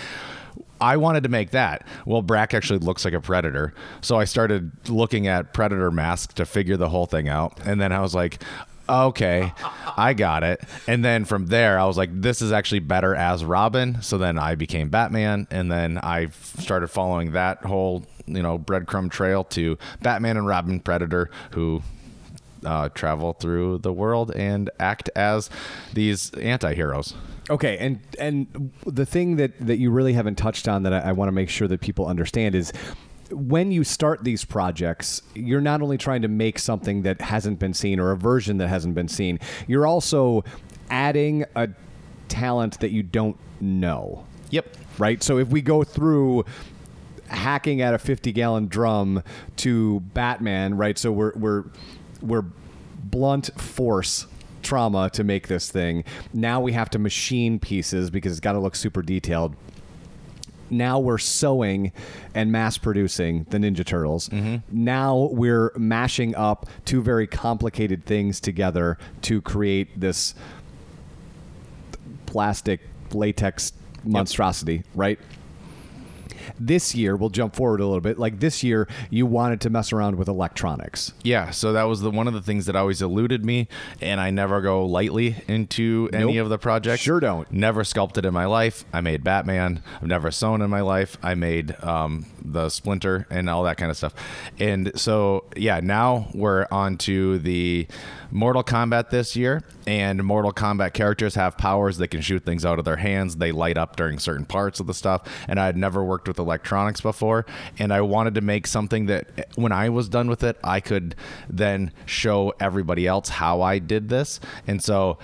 I wanted to make that. Well, Brak actually looks like a predator. So I started looking at predator masks to figure the whole thing out. And then I was like, okay, I got it. And then from there, I was like, this is actually better as Robin. So then I became Batman. And then I started following that whole, you know, breadcrumb trail to Batman and Robin Predator, who uh, travel through the world and act as these anti heroes. Okay, and and the thing that that you really haven't touched on that I, I want to make sure that people understand is when you start these projects, you're not only trying to make something that hasn't been seen or a version that hasn't been seen, you're also adding a talent that you don't know. Yep. Right? So if we go through hacking at a 50 gallon drum to Batman, right? So we're we're we're blunt force trauma to make this thing. Now we have to machine pieces because it's got to look super detailed. Now we're sewing and mass producing the Ninja Turtles. Now we're mashing up two very complicated things together to create this plastic latex monstrosity, right? This year, we'll jump forward a little bit. Like this year, you wanted to mess around with electronics. Yeah, so that was the one of the things that always eluded me, and I never go lightly into any Nope. of the projects. Sure don't. Never sculpted in my life. I made Batman. I've never sewn in my life. I made um, the Splinter and all that kind of stuff. And so, yeah, now we're on to the Mortal Kombat this year, and Mortal Kombat characters have powers They can shoot things out of their hands. They light up during certain parts of the stuff, and I had never worked with electronics before, and I wanted to make something that when I was done with it, I could then show everybody else how I did this. And so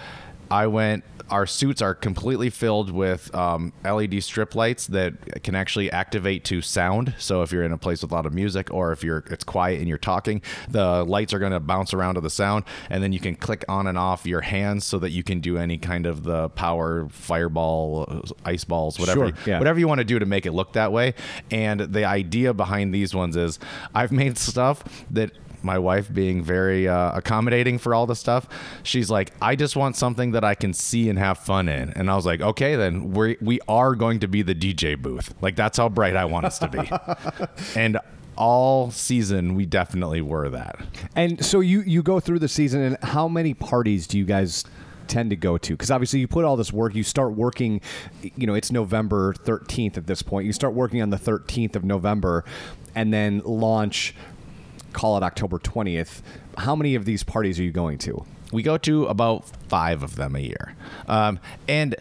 I went. Our suits are completely filled with um, LED strip lights that can actually activate to sound. So if you're in a place with a lot of music, or if you're it's quiet and you're talking, the lights are going to bounce around to the sound, and then you can click on and off your hands so that you can do any kind of the power fireball, ice balls, whatever, Sure, yeah. whatever you want to do to make it look that way. And the idea behind these ones is I've made stuff that my wife being very uh, accommodating for all the stuff she's like i just want something that i can see and have fun in and i was like okay then we we are going to be the dj booth like that's how bright i want us to be <laughs> and all season we definitely were that And so you you go through the season, and how many parties do you guys tend to go to? Because obviously you put all this work. You start working. You know, it's November thirteenth at this point. You start working on the thirteenth of November, and then launch. Call it October twentieth. How many of these parties are you going to? we go to about five of them a year um, and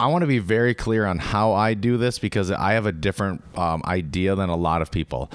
i want to be very clear on how i do this because i have a different um, idea than a lot of people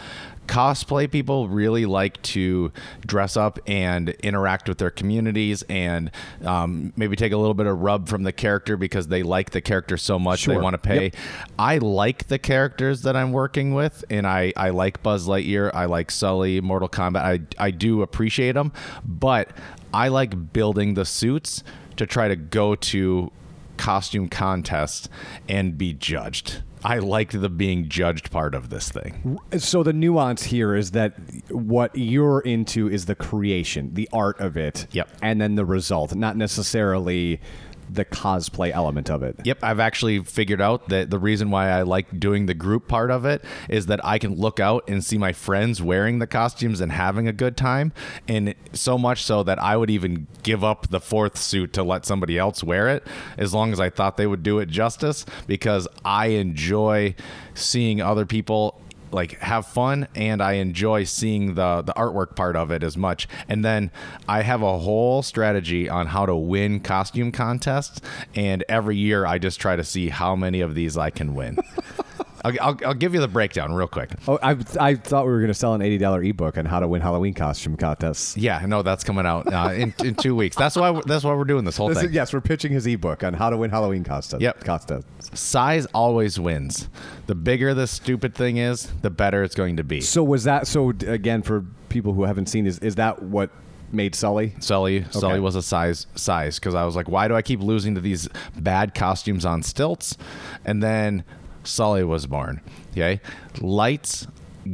cosplay people really like to dress up and interact with their communities and um, maybe take a little bit of rub from the character because they like the character so much they want to pay Yep. I like the characters that I'm working with, and I, I like Buzz Lightyear. I like Sully, Mortal Kombat. I, I do appreciate them, but I like building the suits to try to go to costume contests and be judged. I liked the being judged part of this thing. So the nuance here is that what you're into is the creation, the art of it, Yep. and then the result, not necessarily the cosplay element of it. Yep, I've actually figured out that the reason why I like doing the group part of it is that I can look out and see my friends wearing the costumes and having a good time. And so much so that I would even give up the fourth suit to let somebody else wear it as long as I thought they would do it justice because I enjoy seeing other people like have fun and I enjoy seeing the the artwork part of it as much. And then I have a whole strategy on how to win costume contests and every year I just try to see how many of these I can win. <laughs> I'll, I'll, I'll give you the breakdown real quick. Oh, I, I thought we were going to sell an eighty dollar ebook on how to win Halloween costume contests. Yeah, no, that's coming out uh, in, in two weeks. That's why we're, that's why we're doing this whole This thing. is- yes, we're pitching his ebook on how to win Halloween contests. Yep. contests. Size always wins. The bigger the stupid thing is, the better it's going to be. So was that so? Again, for people who haven't seen, is is that what made Sully? Sully. Sully was a size size because I was like, why do I keep losing to these bad costumes on stilts? And then Sully was born. Okay, lights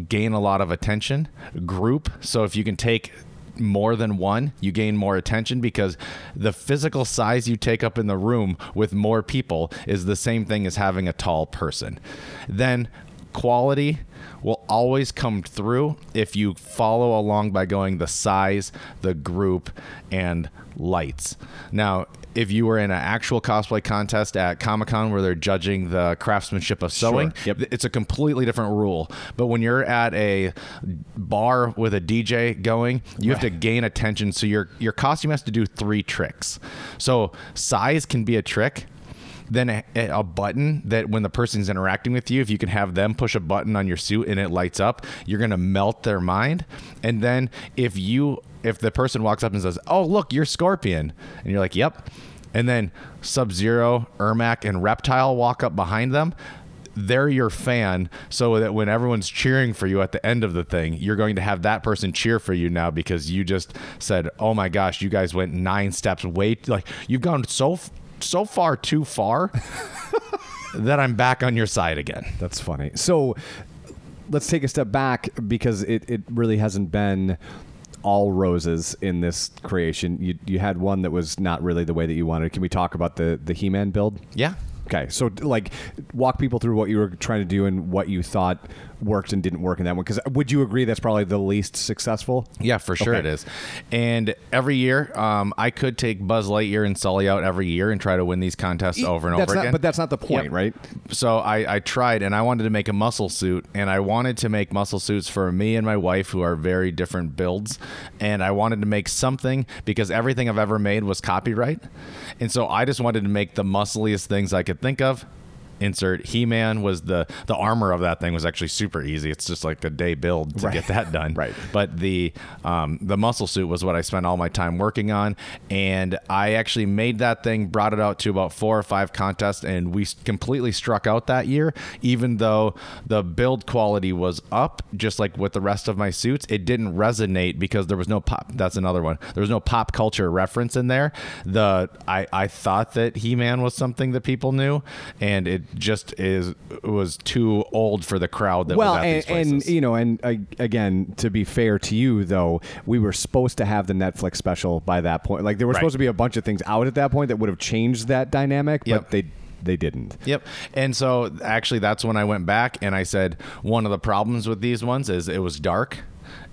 gain a lot of attention. Group. So if you can take more than one, you gain more attention because the physical size you take up in the room with more people is the same thing as having a tall person. Then quality will always come through if you follow along by going the size, the group, and lights. Now, if you were in an actual cosplay contest at Comic Con where they're judging the craftsmanship of sewing, sure. Yep. it's a completely different rule. But when you're at a bar with a DJ going, you have to gain attention. So your your costume has to do three tricks. So size can be a trick. Then a, a button that when the person's interacting with you, if you can have them push a button on your suit and it lights up, you're gonna melt their mind. And then if you if the person walks up and says, "Oh, look, you're Scorpion," and you're like, "Yep," and then Sub Zero, Ermac, and Reptile walk up behind them, they're your fan so that when everyone's cheering for you at the end of the thing, you're going to have that person cheer for you now because you just said, "Oh my gosh, you guys went 9 steps way like you've gone so so far too far <laughs> that I'm back on your side again." That's funny. So let's take a step back because it, it really hasn't been all roses in this creation. You you had one that was not really the way that you wanted. Can we talk about the the He Man build? Yeah. Okay, so like, walk people through what you were trying to do and what you thought worked and didn't work in that one. Because would you agree that's probably the least successful? Yeah, for sure Okay. it is. And every year, um, I could take Buzz Lightyear and Sully out every year and try to win these contests over and over not- again. but that's not the point, Yep. right? So I, I tried and I wanted to make a muscle suit and I wanted to make muscle suits for me and my wife who are very different builds. And I wanted to make something because everything I've ever made was copyright. And so I just wanted to make the muscliest things I could think of insert He-Man was the the armor of that thing was actually super easy. It's just like a day build to Right. get that done. <laughs> Right. But the um, the muscle suit was what I spent all my time working on, and I actually made that thing, brought it out to about four or five contests, and we completely struck out that year. Even though the build quality was up, just like with the rest of my suits, it didn't resonate because there was no pop. That's another one. There was no pop culture reference in there. The I I thought that He Man was something that people knew, and it just is was too old for the crowd that well, was at and, these places. and you know, and uh, again, to be fair to you, though, we were supposed to have the Netflix special by that point. Like there were Right. supposed to be a bunch of things out at that point that would have changed that dynamic, Yep. but they they didn't. Yep. And so actually that's when I went back and I said one of the problems with these ones is it was dark.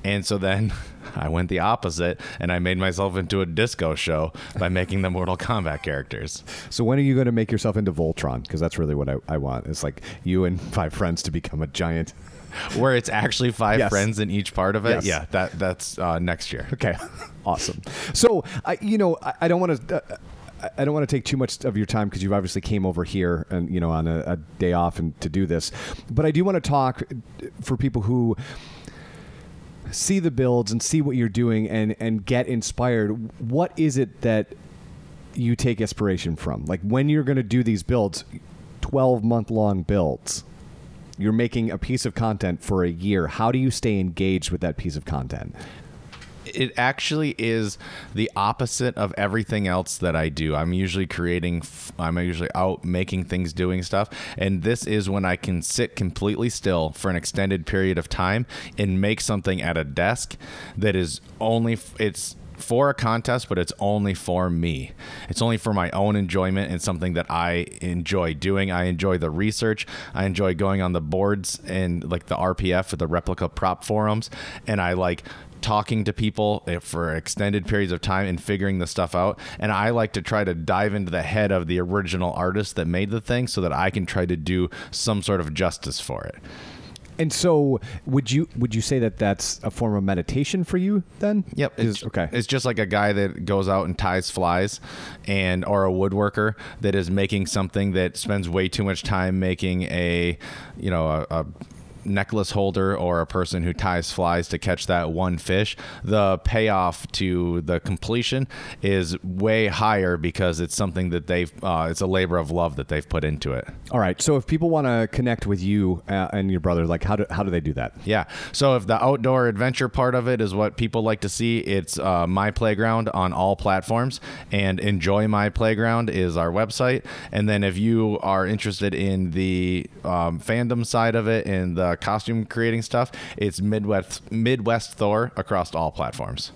And so then <laughs> I went the opposite and I made myself into a disco show by making the Mortal Kombat characters. So when are you going to make yourself into Voltron? Because that's really what I, I want. It's like you and five friends to become a giant. Where it's actually five Yes. friends in each part of it. Yes. Yeah, that that's uh, next year. Okay, <laughs> awesome. So I, you know, I, I don't want to. Uh, I don't want to take too much of your time because you obviously came over here and you know on a, a day off and to do this, but I do want to talk for people who see the builds and see what you're doing and and get inspired. What is it that you take inspiration from? Like when you're going to do these builds, twelve month long builds. You're making a piece of content for a year. How do you stay engaged with that piece of content? It actually is the opposite of everything else that I do. I'm usually creating, I'm usually out making things, doing stuff. And this is when I can sit completely still for an extended period of time and make something at a desk that is only, it's, for a contest, but it's only for me. It's only for my own enjoyment and something that I enjoy doing. I enjoy the research. I enjoy going on the boards and like the RPF or the replica prop forums, and I like talking to people eh, for extended periods of time and figuring the stuff out. And I like to try to dive into the head of the original artist that made the thing so that I can try to do some sort of justice for it. And so, would you would you say that that's a form of meditation for you then? Yep. It's, okay. It's just like a guy that goes out and ties flies, and or a woodworker that is making something that spends way too much time making a, you know, a. a necklace holder or a person who ties flies to catch that one fish the payoff to the completion is way higher because it's something that they've uh, it's a labor of love that they've put into it All right. So, if people want to connect with you uh, and your brother, like how do how do they do that? Yeah. So if the outdoor adventure part of it is what people like to see, it's uh, My Playground on all platforms. And Enjoy My Playground is our website. And then if you are interested in the um, fandom side of it and the costume creating stuff, it's Midwest Midwest Thor across all platforms.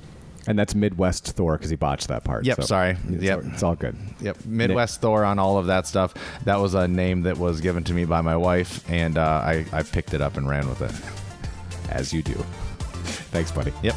And that's Midwest Thor because he botched that part. Yep, sorry. It's, Yep. all, it's all good. Yep, Midwest Thor on all of that stuff. That was a name that was given to me by my wife, and uh, I, I picked it up and ran with it. As you do. Thanks, buddy. Yep.